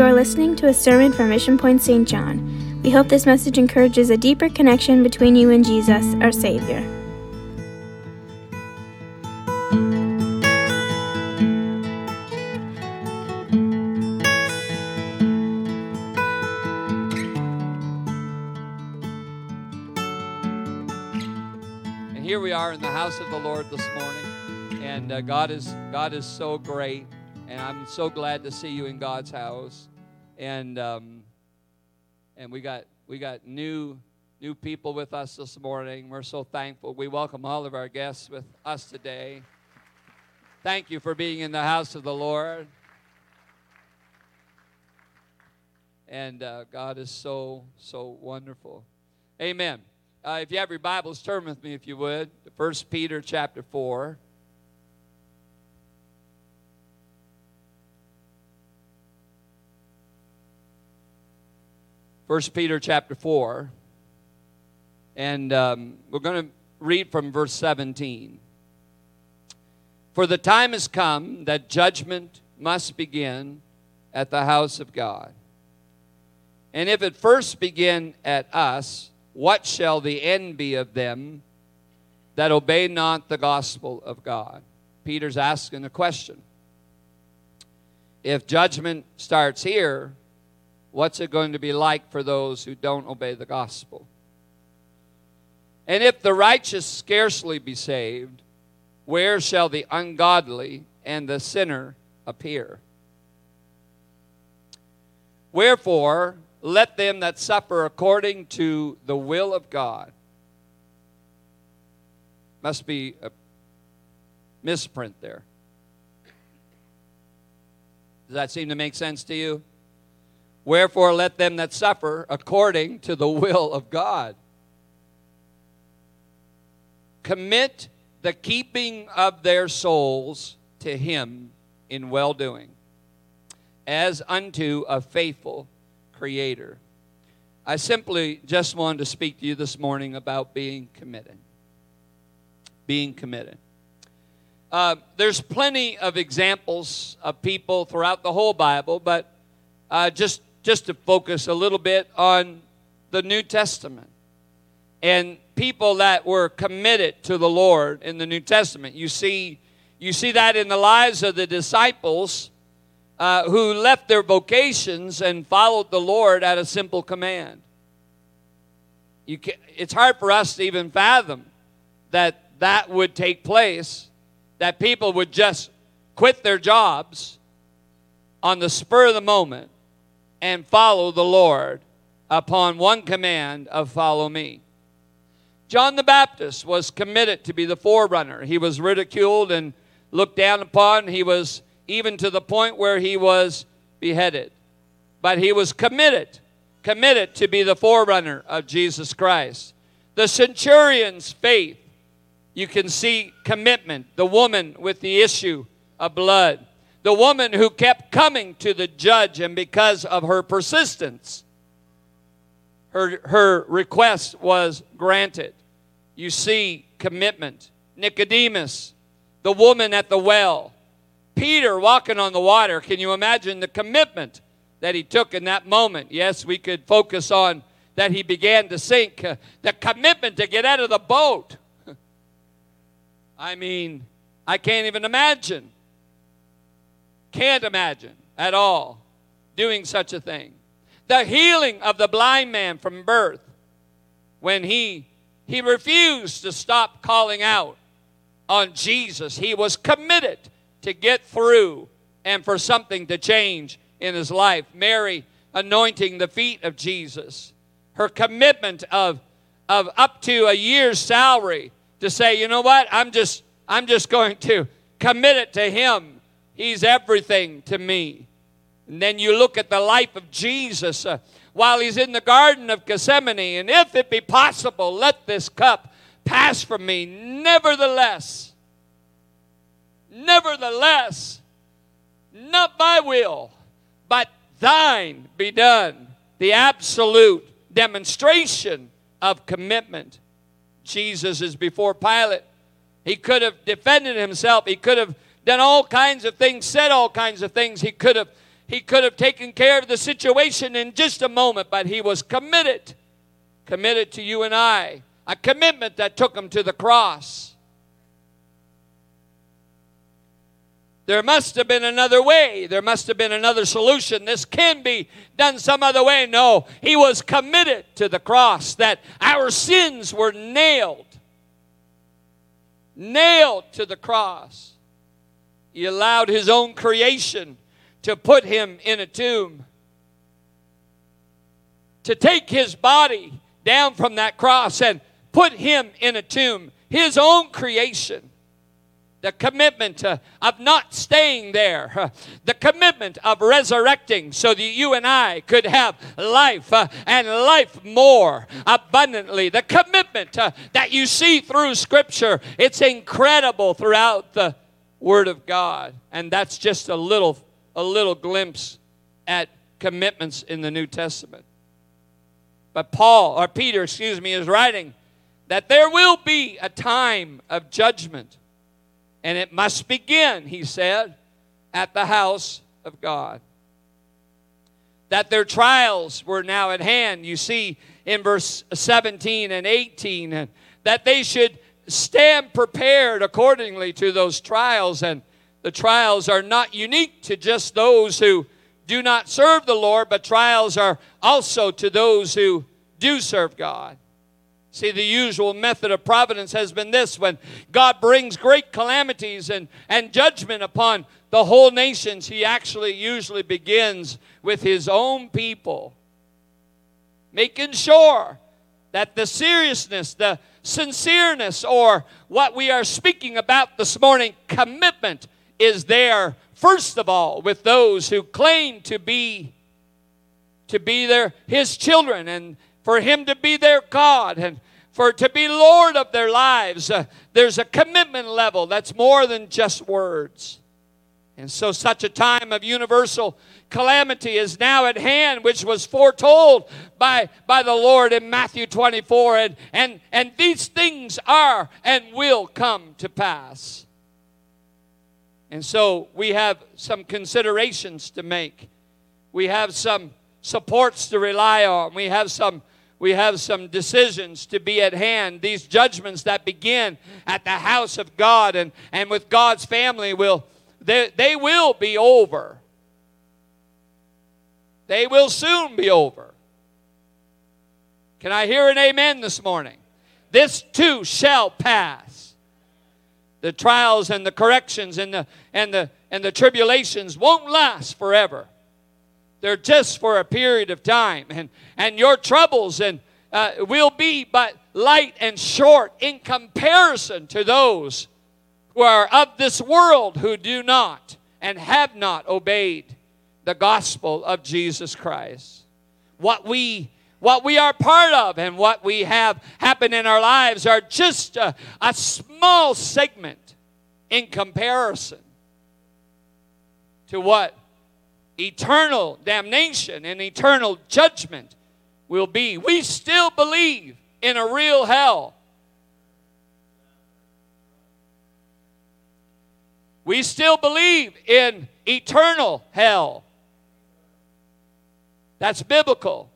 You are listening to a sermon from Mission Point St. John. We hope this message encourages a deeper connection between you and Jesus, our Savior. And here we are in the house of the Lord this morning, and uh, God is God is so great, and I'm so glad to see you in God's house, and um, and we got we got new new people with us this morning. We're so thankful. We welcome all of our guests with us today. Thank you for being in the house of the Lord. And uh, God is so, so wonderful. Amen. Uh, if you have your Bibles, turn with me, if you would, 1 Peter chapter 4. First Peter chapter 4. And um, we're going to read from verse 17. For the time has come that judgment must begin at the house of God. And if it first begin at us, what shall the end be of them that obey not the gospel of God? Peter's asking a question. If judgment starts here, what's it going to be like for those who don't obey the gospel? And if the righteous scarcely be saved, where shall the ungodly and the sinner appear? Wherefore, let them that suffer according to the will of God. Must be a misprint there. Does that seem to make sense to you? Wherefore, let them that suffer according to the will of God commit the keeping of their souls to Him in well doing, as unto a faithful Creator. I simply just wanted to speak to you this morning about being committed. Being committed. Uh, there's plenty of examples of people throughout the whole Bible, but uh, just just to focus a little bit on the New Testament and people that were committed to the Lord in the New Testament. You see, you see that in the lives of the disciples uh, who left their vocations and followed the Lord at a simple command. Can, it's hard for us to even fathom that that would take place, that people would just quit their jobs on the spur of the moment and follow the Lord upon one command of follow me. John the Baptist was committed to be the forerunner. He was ridiculed and looked down upon. He was even to the point where he was beheaded. But he was committed, committed to be the forerunner of Jesus Christ. The centurion's faith, you can see commitment. The woman with the issue of blood. The woman who kept coming to the judge, and because of her persistence, her, her request was granted. You see commitment. Nicodemus, the woman at the well, Peter walking on the water. Can you imagine the commitment that he took in that moment? Yes, we could focus on that he began to sink, uh, the commitment to get out of the boat. I mean, I can't even imagine. Can't imagine at all doing such a thing. The healing of the blind man from birth when he he refused to stop calling out on Jesus. He was committed to get through and for something to change in his life. Mary anointing the feet of Jesus. Her commitment of, of up to a year's salary to say, you know what, I'm just I'm just going to commit it to him. He's everything to me. And then you look at the life of Jesus. Uh, while he's in the Garden of Gethsemane, and if it be possible, let this cup pass from me. Nevertheless, nevertheless, not my will, but thine be done. The absolute demonstration of commitment. Jesus is before Pilate. He could have defended himself. He could have done all kinds of things, said all kinds of things. He could have he could have taken care of the situation in just a moment, but he was committed, committed to you and I. A commitment that took him to the cross. There must have been another way. There must have been another solution. This can be done some other way. No, he was committed to the cross, that our sins were nailed. Nailed to the cross. He allowed his own creation to put him in a tomb. To take his body down from that cross and put him in a tomb. His own creation the commitment uh, of not staying there, the commitment of resurrecting so that you and I could have life uh, and life more abundantly, the commitment uh, that you see through Scripture. It's incredible throughout the Word of God, and that's just a little, a little glimpse at commitments in the New Testament. But Paul, or Peter, excuse me, is writing that there will be a time of judgment and it must begin, he said, at the house of God. That their trials were now at hand. You see in verse 17 and 18 that they should stand prepared accordingly to those trials. And the trials are not unique to just those who do not serve the Lord, but trials are also to those who do serve God. See, the usual method of providence has been this when God brings great calamities and, and judgment upon the whole nations, He actually usually begins with His own people, making sure that the seriousness, the sincereness, or what we are speaking about this morning, commitment, is there, first of all, with those who claim to be to be their his children and for Him to be their God and for to be Lord of their lives. Uh, there's a commitment level that's more than just words. And so, such a time of universal calamity is now at hand, which was foretold by, by the Lord in Matthew 24. And, and, and these things are and will come to pass. And so, we have some considerations to make. We have some supports to rely on. We have some we have some decisions to be at hand. These judgments that begin at the house of God and, and with God's family will they, they will be over. They will soon be over. Can I hear an amen this morning? This too shall pass. The trials and the corrections and the and the and the tribulations won't last forever. They're just for a period of time. And, and your troubles and, uh, will be but light and short in comparison to those who are of this world who do not and have not obeyed the gospel of Jesus Christ. What we what we are part of and what we have happen in our lives are just a, a small segment in comparison to what eternal damnation and eternal judgment will be. We still believe in a real hell. We still believe in eternal hell. That's biblical.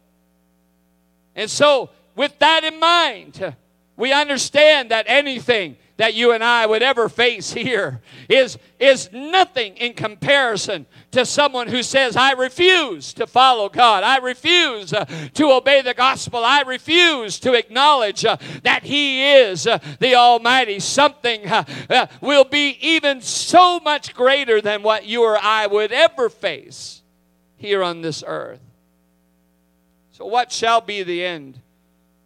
And so, with that in mind, we understand that anything that you and I would ever face here is, is nothing in comparison to someone who says, I refuse to follow God. I refuse uh, to obey the gospel. I refuse to acknowledge uh, that He is uh, the Almighty. Something uh, uh, will be even so much greater than what you or I would ever face here on this earth. So, what shall be the end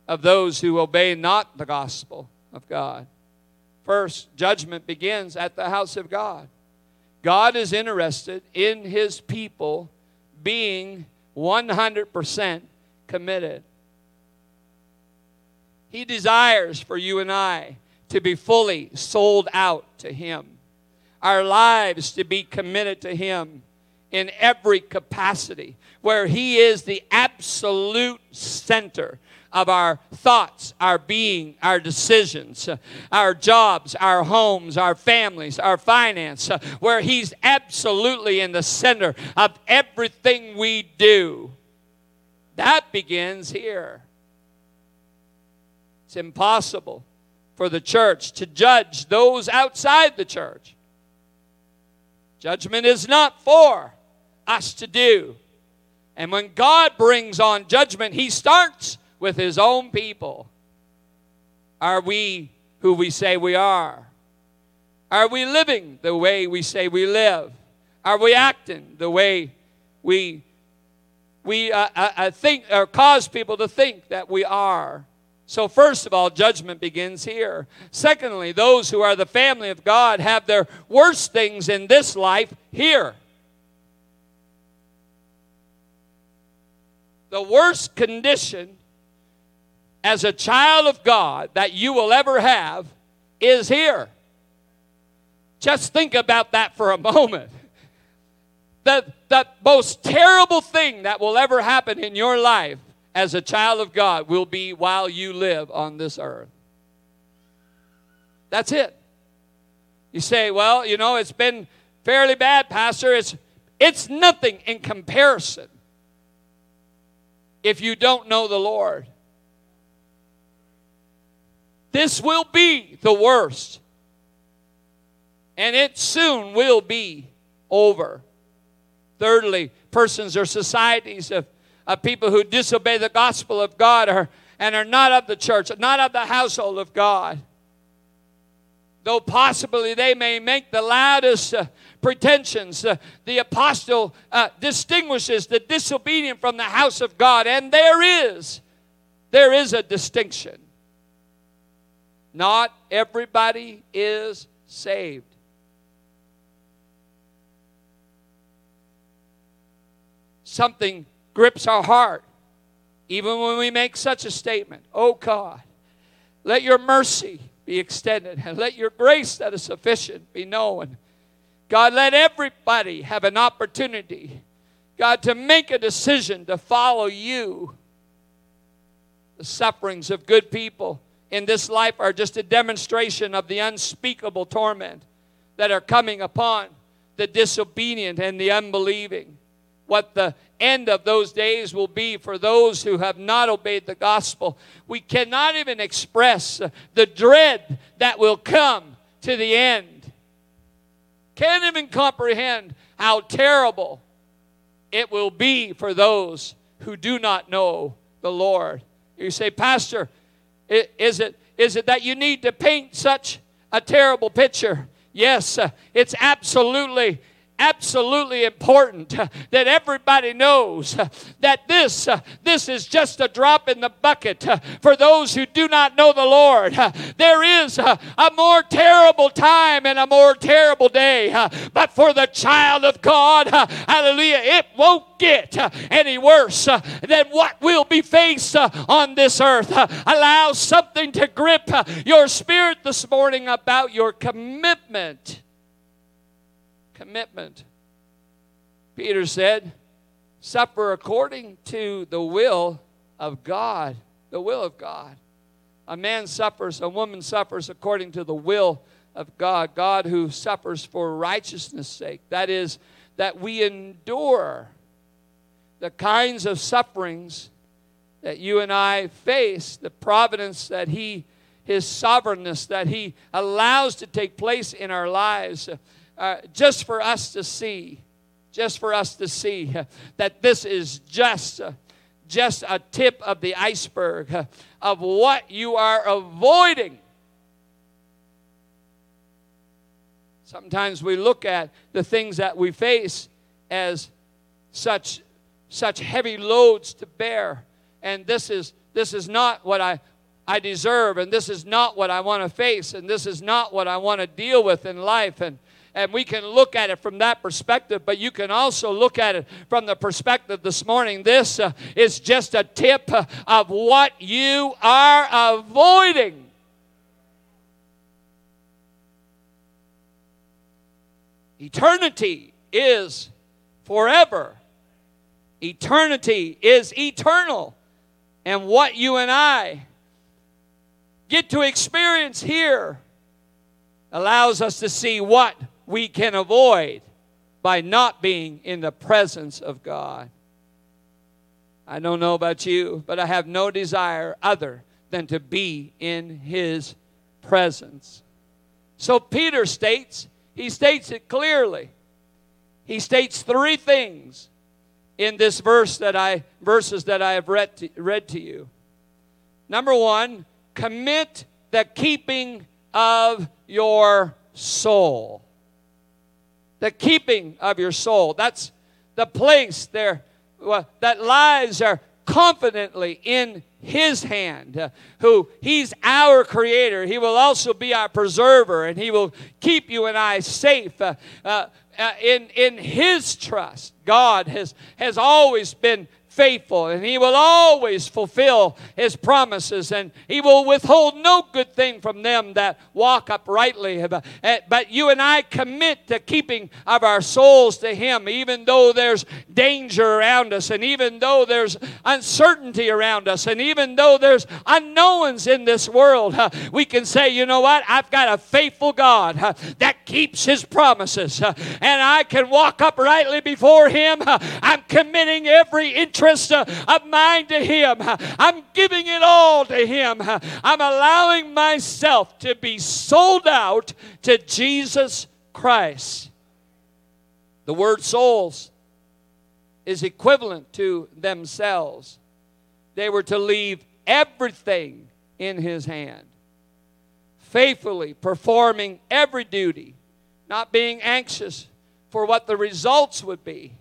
of those who obey not the gospel of God? First, judgment begins at the house of God. God is interested in his people being 100% committed. He desires for you and I to be fully sold out to him, our lives to be committed to him in every capacity, where he is the absolute center of our thoughts, our being, our decisions, our jobs, our homes, our families, our finance, where He's absolutely in the center of everything we do. That begins here. It's impossible for the church to judge those outside the church. Judgment is not for us to do. And when God brings on judgment, He starts with His own people. Are we who we say we are? Are we living the way we say we live? Are we acting the way we we uh, uh, uh think or cause people to think that we are? So, first of all, judgment begins here. Secondly, those who are the family of God have their worst things in this life here. The worst condition as a child of God that you will ever have is here. Just think about that for a moment. The, the most terrible thing that will ever happen in your life as a child of God will be while you live on this earth. That's it. You say, well, you know, it's been fairly bad, Pastor. It's, it's nothing in comparison if you don't know the Lord. This will be the worst. And it soon will be over. Thirdly, persons or societies of, of people who disobey the gospel of God are, and are not of the church, not of the household of God. Though possibly they may make the loudest uh, pretensions, uh, the apostle uh, distinguishes the disobedient from the house of God, and there is, there is a distinction. Not everybody is saved. Something grips our heart even when we make such a statement. Oh God, let your mercy be extended and let your grace that is sufficient be known. God, let everybody have an opportunity, God, to make a decision to follow you. The sufferings of good people in this life are just a demonstration of the unspeakable torment that are coming upon the disobedient and the unbelieving. What the end of those days will be for those who have not obeyed the gospel. We cannot even express the dread that will come to the end. Can't even comprehend how terrible it will be for those who do not know the Lord. You say, Pastor, is it, is it that you need to paint such a terrible picture? Yes, uh, it's absolutely absolutely important uh, that everybody knows uh, that this uh, this is just a drop in the bucket for those who do not know the Lord. There is a more terrible time and a more terrible day, but for the child of God, hallelujah, it won't get any worse than what will be faced on this earth. Allow something to grip your spirit this morning about your commitment commitment. Peter said, Suffer according to the will of God. The will of God. A man suffers, a woman suffers according to the will of God. God who suffers for righteousness' sake. That is, that we endure the kinds of sufferings that you and I face, the providence that He, His sovereignness that He allows to take place in our lives uh, just for us to see, just for us to see that this is just, just a tip of the iceberg of what you are avoiding. Sometimes we look at the things that we face as such, such heavy loads to bear. And this is, this is not what I, I deserve, and this is not what I want to face, and this is not what I want to deal with in life. And, and we can look at it from that perspective, but you can also look at it from the perspective this morning. This uh, is just a tip uh, of what you are avoiding. Eternity is forever. Eternity is eternal. And what you and I get to experience here allows us to see what we can avoid by not being in the presence of God. I don't know about you, but I have no desire other than to be in His presence. So Peter states, he states it clearly. He states three things in this verse that I verses that I have read to, read to you. Number 1, commit the keeping of your soul. The keeping of your soul. That's the place there well, that lies are confidently in his hand uh, who he's our creator he will also be our preserver and he will keep you and i safe uh, uh, uh in in his trust god has has always been faithful and he will always fulfill his promises and he will withhold no good thing from them that walk uprightly. Eh, but you and I commit to keeping of our souls to him, even though there's danger around us and even though there's uncertainty around us and even though there's unknowns in this world. We can say, you know what? I've got a faithful God that keeps his promises and I can walk uprightly before him. I'm committing every interest interest of mine to Him. I'm giving it all to Him. I'm allowing myself to be sold out to Jesus Christ. The word souls is equivalent to themselves. They were to leave everything in His hand, faithfully performing every duty, not being anxious for what the results would be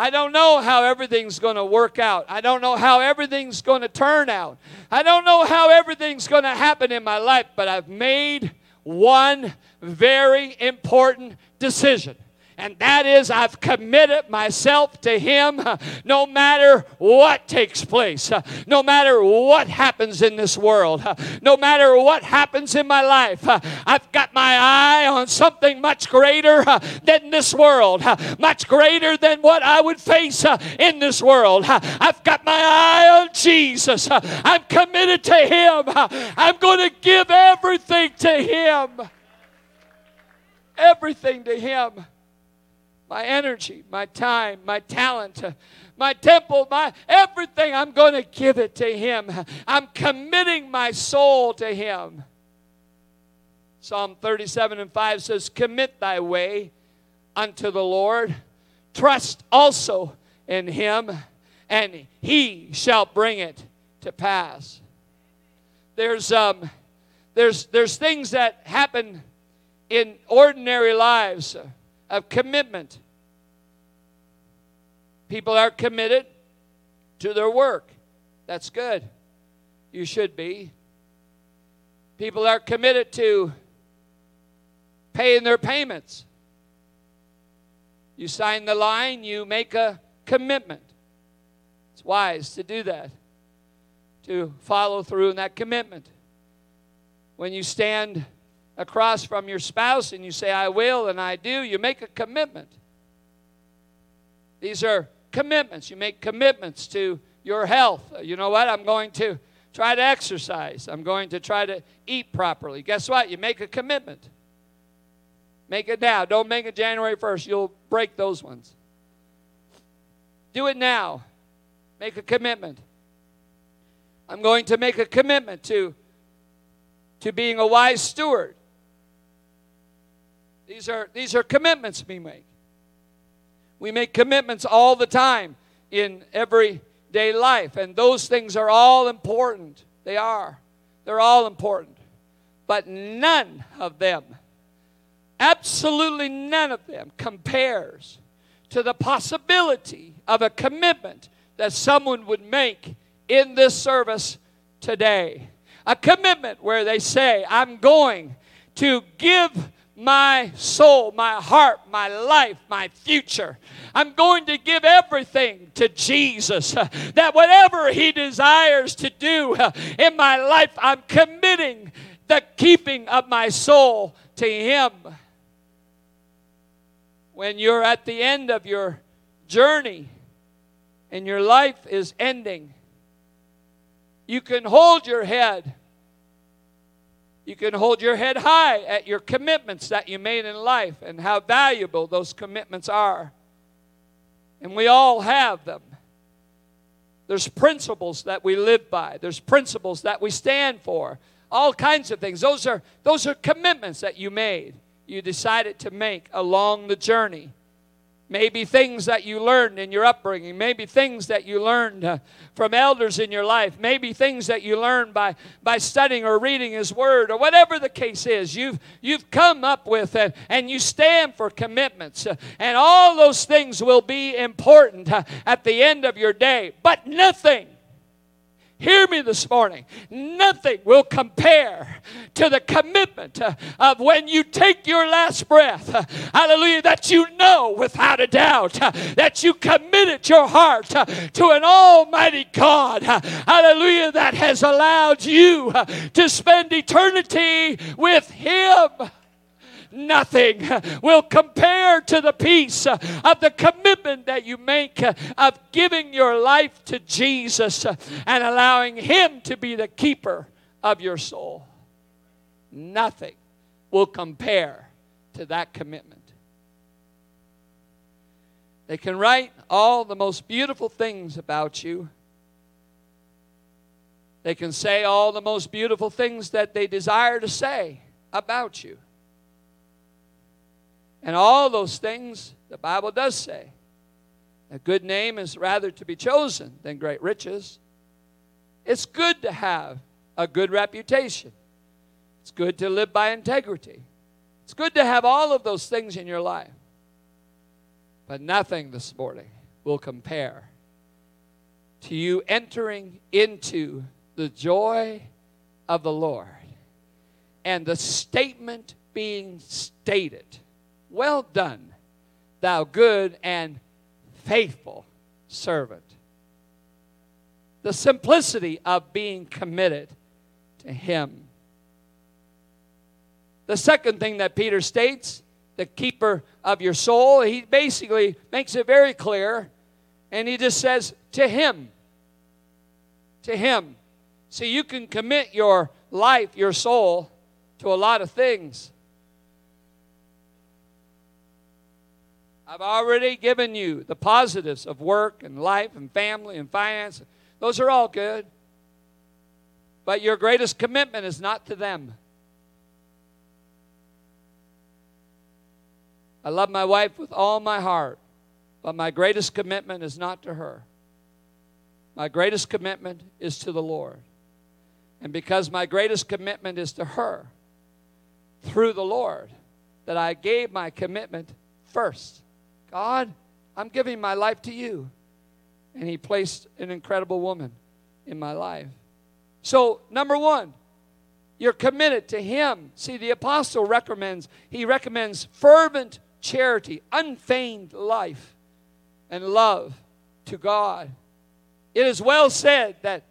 I don't know how everything's going to work out. I don't know how everything's going to turn out. I don't know how everything's going to happen in my life, but I've made one very important decision and that is I've committed myself to Him uh, no matter what takes place, uh, no matter what happens in this world, uh, no matter what happens in my life. I've got my eye on something much greater than this world, much greater than what I would face in this world. I've got my eye on Jesus. I'm committed to Him. I'm going to give everything to Him. Everything to Him my energy, my time, my talent, my temple, my everything. I'm going to give it to Him. I'm committing my soul to Him. Psalm 37 and 5 says, Commit thy way unto the Lord, trust also in Him, and He shall bring it to pass. There's, um, there's, there's things that happen in ordinary lives of commitment. People are committed to their work. That's good. You should be. People are committed to paying their payments. You sign the line, you make a commitment. It's wise to do that, to follow through in that commitment. When you stand across from your spouse and you say, I will and I do, you make a commitment. These are commitments. You make commitments to your health. You know what? I'm going to try to exercise. I'm going to try to eat properly. Guess what? You make a commitment. Make it now. Don't make it January 1st. You'll break those ones. Do it now. Make a commitment. I'm going to make a commitment to, to being a wise steward. These are, these are commitments we make. We make commitments all the time in everyday life, and those things are all important. They are. They're all important. But none of them, absolutely none of them, compares to the possibility of a commitment that someone would make in this service today. A commitment where they say, I'm going to give my soul, my heart, my life, my future. I'm going to give everything to Jesus. That whatever He desires to do in my life, I'm committing the keeping of my soul to Him. When you're at the end of your journey and your life is ending, you can hold your head. You can hold your head high at your commitments that you made in life and how valuable those commitments are. And we all have them. There's principles that we live by. There's principles that we stand for. All kinds of things. Those are those are commitments that you made. You decided to make along the journey. Maybe things that you learned in your upbringing. Maybe things that you learned uh, from elders in your life. Maybe things that you learned by, by studying or reading His Word or whatever the case is. You've, you've come up with and, and you stand for commitments. Uh, and all those things will be important uh, at the end of your day. But nothing Hear me this morning. Nothing will compare to the commitment uh, of when you take your last breath. Uh, hallelujah. That you know without a doubt uh, that you committed your heart to an almighty God. Hallelujah. That has allowed you to spend eternity with Him nothing will compare to the peace of the commitment that you make of giving your life to Jesus and allowing Him to be the keeper of your soul. Nothing will compare to that commitment. They can write all the most beautiful things about you. They can say all the most beautiful things that they desire to say about you. And all those things, the Bible does say. A good name is rather to be chosen than great riches. It's good to have a good reputation. It's good to live by integrity. It's good to have all of those things in your life. But nothing this morning will compare to you entering into the joy of the Lord and the statement being stated well done, thou good and faithful servant. The simplicity of being committed to Him. The second thing that Peter states, the keeper of your soul, he basically makes it very clear and he just says, to Him. To Him. See, you can commit your life, your soul, to a lot of things. I've already given you the positives of work and life and family and finance. Those are all good. But your greatest commitment is not to them. I love my wife with all my heart, but my greatest commitment is not to her. My greatest commitment is to the Lord. And because my greatest commitment is to her, through the Lord, that I gave my commitment first. God, I'm giving my life to you. And he placed an incredible woman in my life. So, number one, you're committed to him. See, the apostle recommends, he recommends fervent charity, unfeigned life, and love to God. It is well said that,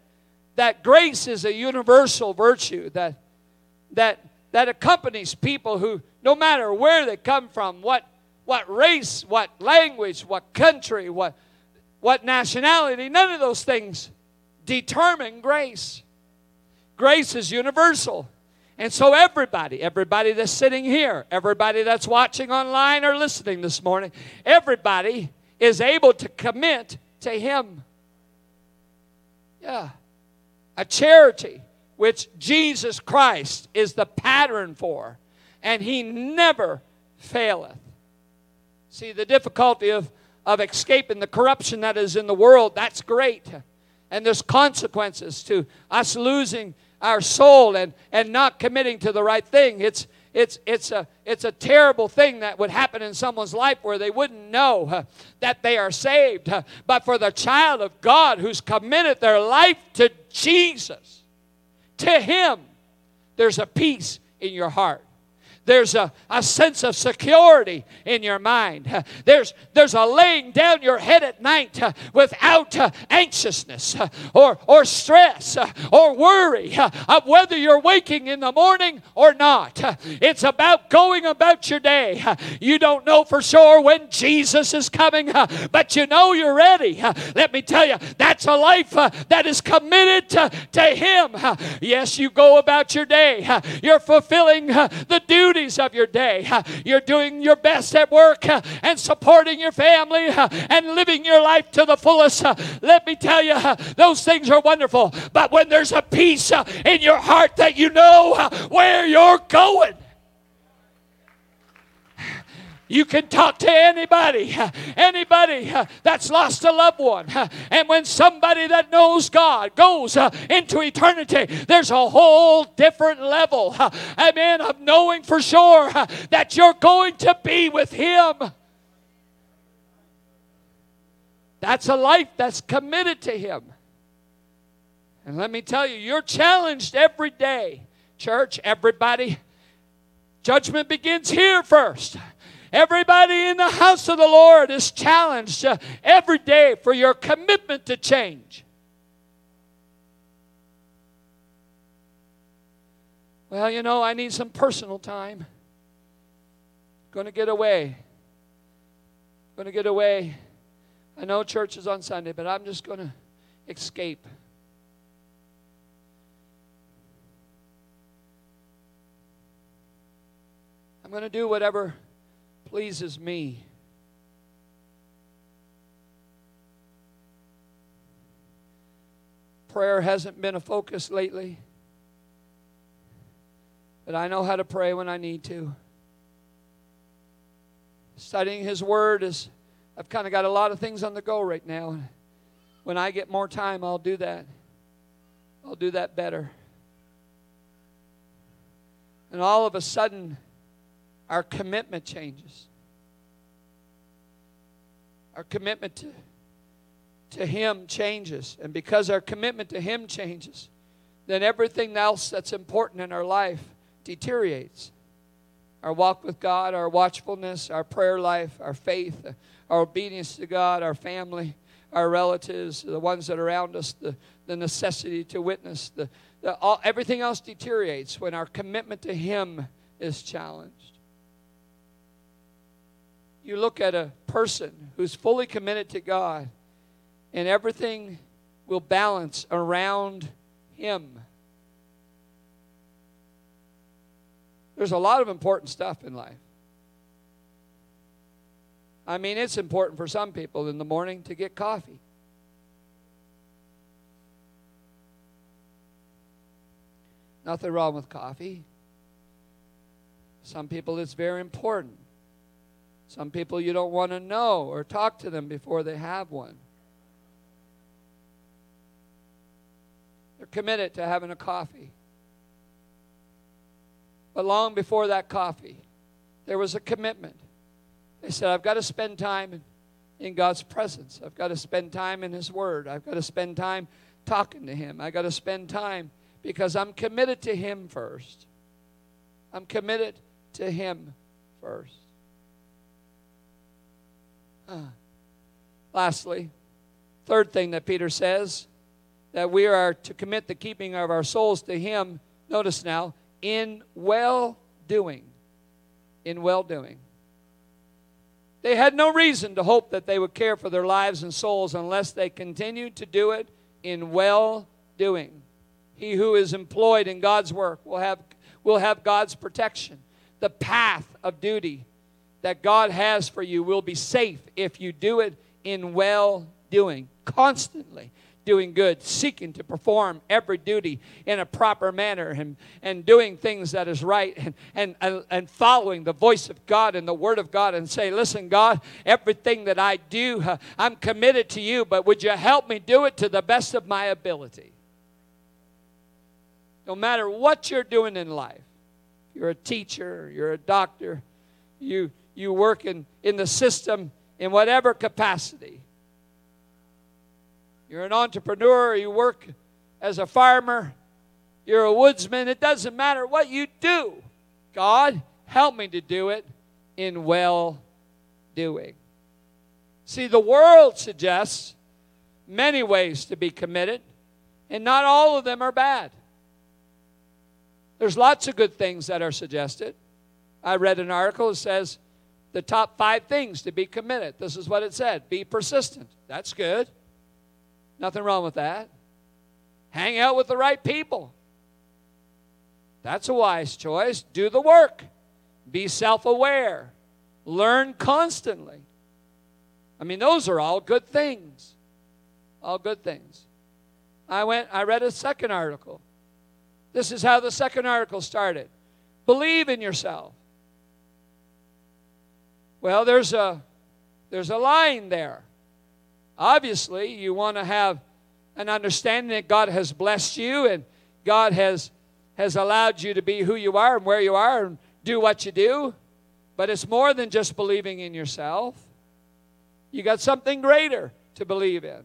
that grace is a universal virtue that, that, that accompanies people who, no matter where they come from, what what race, what language, what country, what, what nationality, none of those things determine grace. Grace is universal. And so, everybody, everybody that's sitting here, everybody that's watching online or listening this morning, everybody is able to commit to Him. Yeah. A charity which Jesus Christ is the pattern for, and He never faileth. See, the difficulty of, of escaping the corruption that is in the world, that's great. And there's consequences to us losing our soul and, and not committing to the right thing. It's, it's, it's, a, it's a terrible thing that would happen in someone's life where they wouldn't know uh, that they are saved. Uh, but for the child of God who's committed their life to Jesus, to Him, there's a peace in your heart. There's a, a sense of security in your mind. There's, there's a laying down your head at night uh, without uh, anxiousness uh, or, or stress or worry of whether you're waking in the morning or not. It's about going about your day. You don't know for sure when Jesus is coming, but you know you're ready. Let me tell you, that's a life that is committed to, to Him. Yes, you go about your day. You're fulfilling the duties of your day. You're doing your best at work and supporting your family and living your life to the fullest. Let me tell you, those things are wonderful. But when there's a peace in your heart that you know where you're going, you can talk to anybody, anybody that's lost a loved one. And when somebody that knows God goes uh, into eternity, there's a whole different level, amen, of knowing for sure uh, that you're going to be with Him. That's a life that's committed to Him. And let me tell you, you're challenged every day. Church, everybody, judgment begins here first. Everybody in the house of the Lord is challenged uh, every day for your commitment to change. Well, you know, I need some personal time. Going to get away. Going to get away. I know church is on Sunday, but I'm just going to escape. I'm going to do whatever pleases me. Prayer hasn't been a focus lately, but I know how to pray when I need to. Studying His Word is, I've kind of got a lot of things on the go right now. When I get more time, I'll do that. I'll do that better. And all of a sudden, our commitment changes. Our commitment to, to Him changes. And because our commitment to Him changes, then everything else that's important in our life deteriorates. Our walk with God, our watchfulness, our prayer life, our faith, our obedience to God, our family, our relatives, the ones that are around us, the, the necessity to witness, the, the, all, everything else deteriorates when our commitment to Him is challenged. You look at a person who's fully committed to God, and everything will balance around Him. There's a lot of important stuff in life. I mean, it's important for some people in the morning to get coffee. Nothing wrong with coffee. Some people, it's very important. Some people you don't want to know or talk to them before they have one. They're committed to having a coffee. But long before that coffee, there was a commitment. They said, I've got to spend time in, God's presence. I've got to spend time in His Word. I've got to spend time talking to Him. I've got to spend time because I'm committed to Him first. I'm committed to Him first. Lastly, third thing that Peter says that we are to commit the keeping of our souls to Him. Notice now, in well doing. In well doing. They had no reason to hope that they would care for their lives and souls unless they continued to do it in well doing. He who is employed in God's work will have, will have God's protection. The path of duty that God has for you will be safe if you do it in well doing, constantly doing good, seeking to perform every duty in a proper manner and, and doing things that is right and, and, and, following the voice of God and the Word of God and say, Listen, God, everything that I do, I'm committed to you, but would you help me do it to the best of my ability? No matter what you're doing in life, you're a teacher, you're a doctor, you you work in, in the system in whatever capacity. You're an entrepreneur, you work as a farmer, you're a woodsman, it doesn't matter what you do. God Help me to do it in well doing. See, the world suggests many ways to be committed, and not all of them are bad. There's lots of good things that are suggested. I read an article that says the top five things to be committed. This is what it said be persistent. That's good. Nothing wrong with that. Hang out with the right people. That's a wise choice. Do the work. Be self aware. Learn constantly. I mean, those are all good things. All good things. I went, I read a second article. This is how the second article started. Believe in yourself. Well, there's a there's a line there. Obviously, you want to have an understanding that God has blessed you and God has has allowed you to be who you are and where you are and do what you do. But it's more than just believing in yourself. You got something greater to believe in.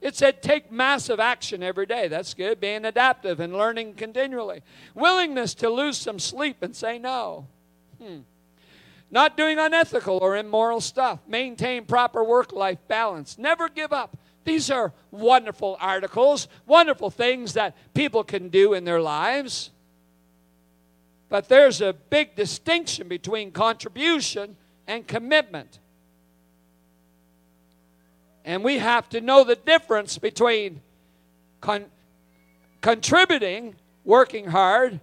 It said take massive action every day. That's good. Being adaptive and learning continually. Willingness to lose some sleep and say no. Hmm. Not doing unethical or immoral stuff. Maintain proper work life balance. Never give up. These are wonderful articles, wonderful things that people can do in their lives. But there's a big distinction between contribution and commitment. And we have to know the difference between con- contributing, working hard,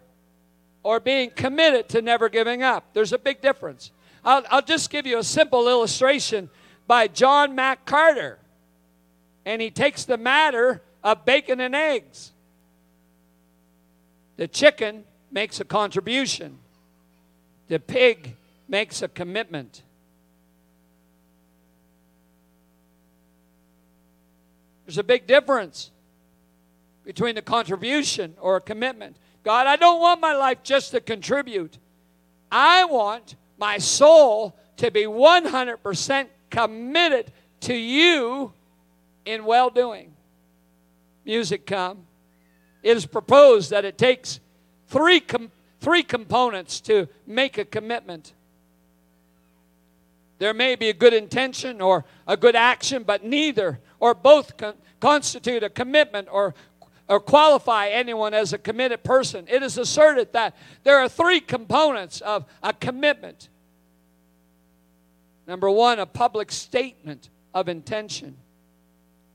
or being committed to never giving up. There's a big difference. I'll, I'll just give you a simple illustration by John Mack Carter and he takes the matter of bacon and eggs. The chicken makes a contribution, the pig makes a commitment. There's a big difference between a contribution or a commitment. God, I don't want my life just to contribute. I want my soul to be 100% committed to you in well doing. Music come. It is proposed that it takes three, com- three components to make a commitment. There may be a good intention or a good action, but neither or both con- constitute a commitment or, or qualify anyone as a committed person. It is asserted that there are three components of a commitment. Number one, a public statement of intention.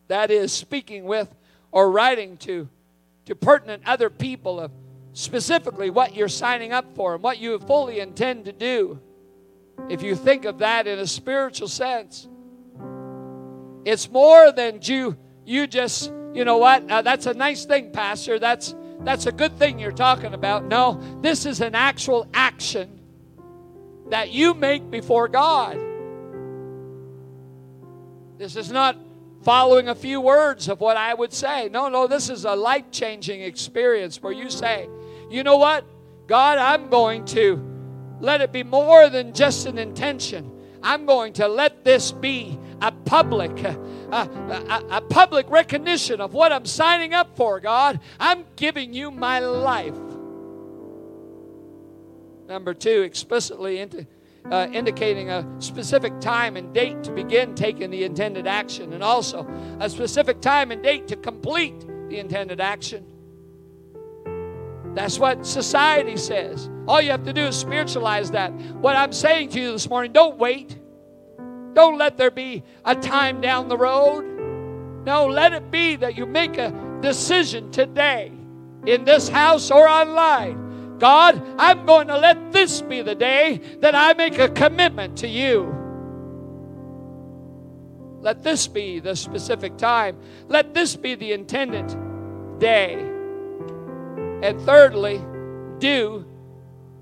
That is, speaking with or writing to, to pertinent other people of specifically what you're signing up for and what you fully intend to do. If you think of that in a spiritual sense, it's more than you, you just, you know what, uh, that's a nice thing, Pastor. That's, that's a good thing you're talking about. No, this is an actual action that you make before God. This is not following a few words of what I would say. No, no, this is a life changing experience where you say, you know what? God, I'm going to let it be more than just an intention. I'm going to let this be a public, a, a, a, public recognition of what I'm signing up for, God. I'm giving you my life. Number two, explicitly into uh, indicating a specific time and date to begin taking the intended action, and also a specific time and date to complete the intended action. That's what society says. All you have to do is spiritualize that. What I'm saying to you this morning, don't wait. Don't let there be a time down the road. No, let it be that you make a decision today in this house or online God, I'm going to let this be the day that I make a commitment to you. Let this be the specific time. Let this be the intended day. And thirdly, do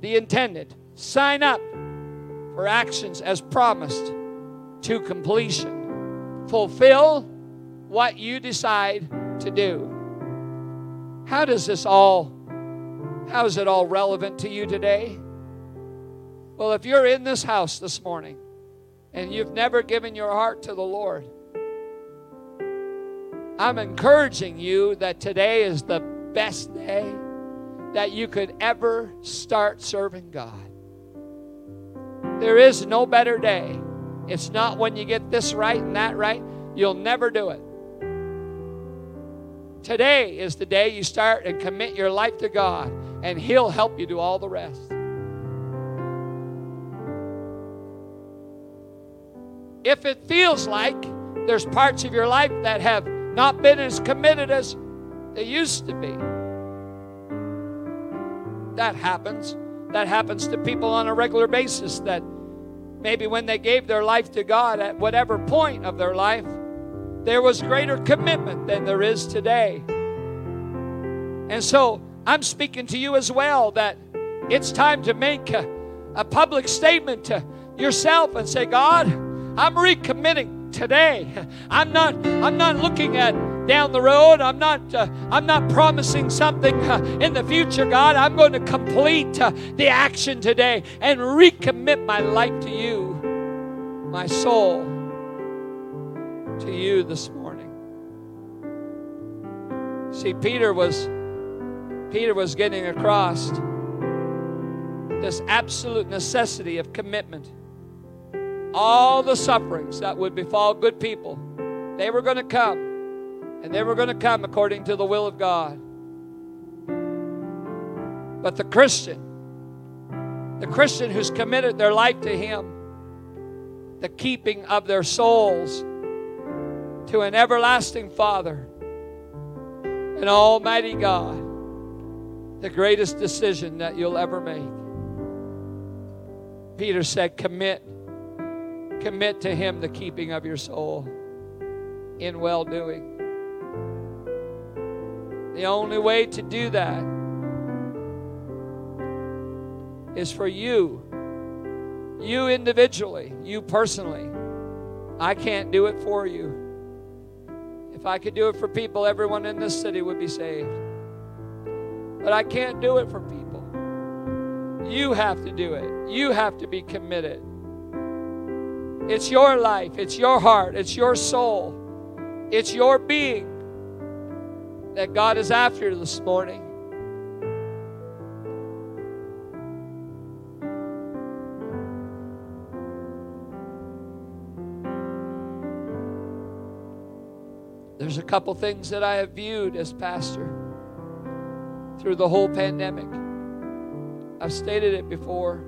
the intended. Sign up for actions as promised to completion. Fulfill what you decide to do. How does this all how is it all relevant to you today? Well, if you're in this house this morning and you've never given your heart to the Lord, I'm encouraging you that today is the best day that you could ever start serving God. There is no better day. It's not when you get this right and that right. You'll never do it. Today is the day you start and commit your life to God, and He'll help you do all the rest. If it feels like there's parts of your life that have not been as committed as they used to be, that happens. That happens to people on a regular basis that maybe when they gave their life to God at whatever point of their life, there was greater commitment than there is today. And so I'm speaking to you as well that it's time to make a, a public statement to yourself and say, God, I'm recommitting today. I'm not I'm not looking at down the road. I'm not uh, I'm not promising something uh, in the future, God. I'm going to complete uh, the action today and recommit my life to you. My soul to you this morning. See, Peter was Peter was getting across this absolute necessity of commitment. All the sufferings that would befall good people, they were going to come, and they were going to come according to the will of God. But the Christian, the Christian who's committed their life to Him, the keeping of their souls, to an everlasting Father, an Almighty God, the greatest decision that you'll ever make. Peter said, Commit. Commit to Him the keeping of your soul in well doing. The only way to do that is for you, you individually, you personally. I can't do it for you. If I could do it for people, everyone in this city would be saved. But I can't do it for people. You have to do it. You have to be committed. It's your life, it's your heart, it's your soul, it's your being that God is after this morning. There's a couple things that I have viewed as pastor through the whole pandemic. I've stated it before.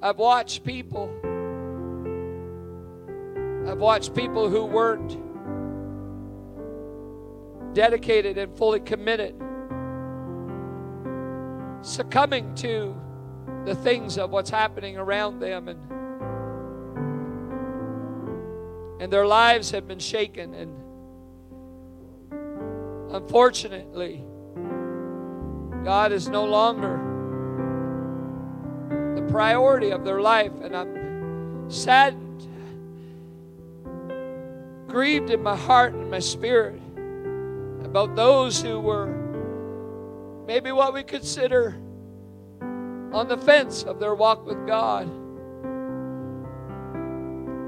I've watched people. I've watched people who weren't dedicated and fully committed succumbing to the things of what's happening around them and and their lives have been shaken. And unfortunately, God is no longer the priority of their life. And I'm saddened, grieved in my heart and my spirit about those who were maybe what we consider on the fence of their walk with God.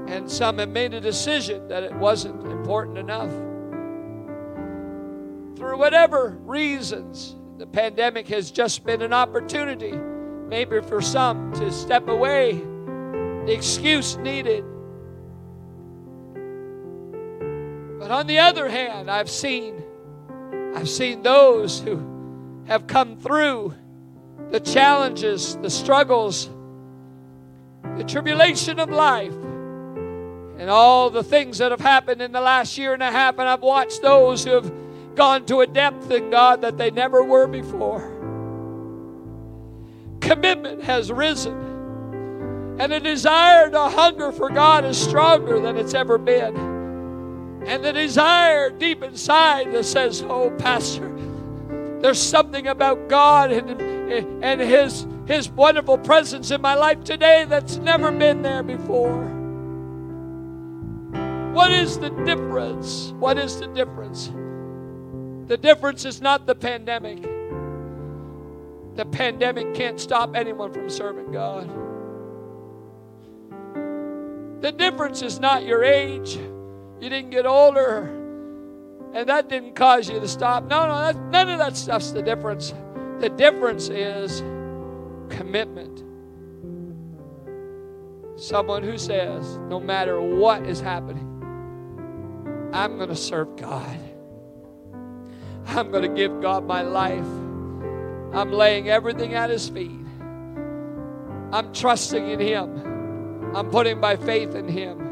And some have made a decision that it wasn't important enough. Through whatever reasons, the pandemic has just been an opportunity, maybe for some, to step away, the excuse needed. But on the other hand, I've seen I've seen those who have come through the challenges, the struggles, the tribulation of life and all the things that have happened in the last year and a half, and I've watched those who have gone to a depth in God that they never were before. Commitment has risen, and the desire to hunger for God is stronger than it's ever been. And the desire deep inside that says, Oh, Pastor, there's something about God and, and His, His wonderful presence in my life today that's never been there before. What is the difference? What is the difference? The difference is not the pandemic. The pandemic can't stop anyone from serving God. The difference is not your age. You didn't get older, and that didn't cause you to stop. No, no, that, none of that stuff's the difference. The difference is commitment. Someone who says, no matter what is happening, I'm going to serve God. I'm going to give God my life. I'm laying everything at His feet. I'm trusting in Him. I'm putting my faith in Him.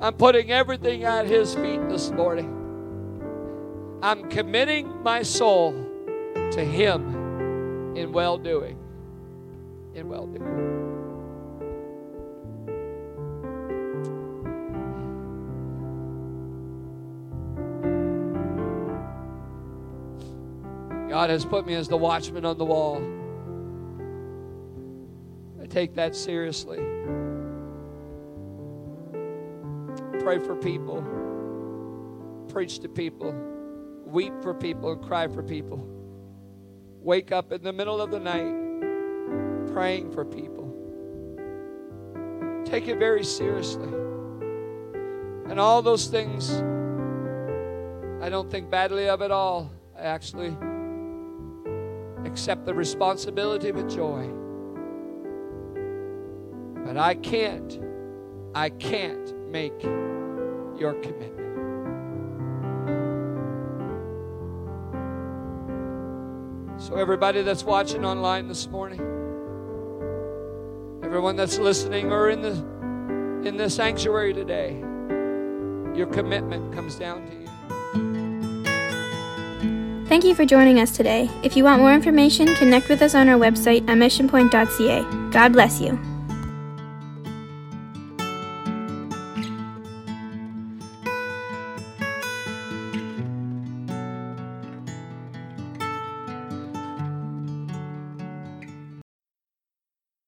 I'm putting everything at His feet this morning. I'm committing my soul to Him in well doing. In well doing. God has put me as the watchman on the wall. I take that seriously. Pray for people, preach to people, weep for people, and cry for people. Wake up in the middle of the night praying for people. Take it very seriously. And all those things, I don't think badly of it all. I actually accept the responsibility with joy. But I can't, I can't make your commitment. So, everybody that's watching online this morning, everyone that's listening or in the in the sanctuary today, your commitment comes down to you. Thank you for joining us today. If you want more information, connect with us on our website at missionpoint.ca. God bless you.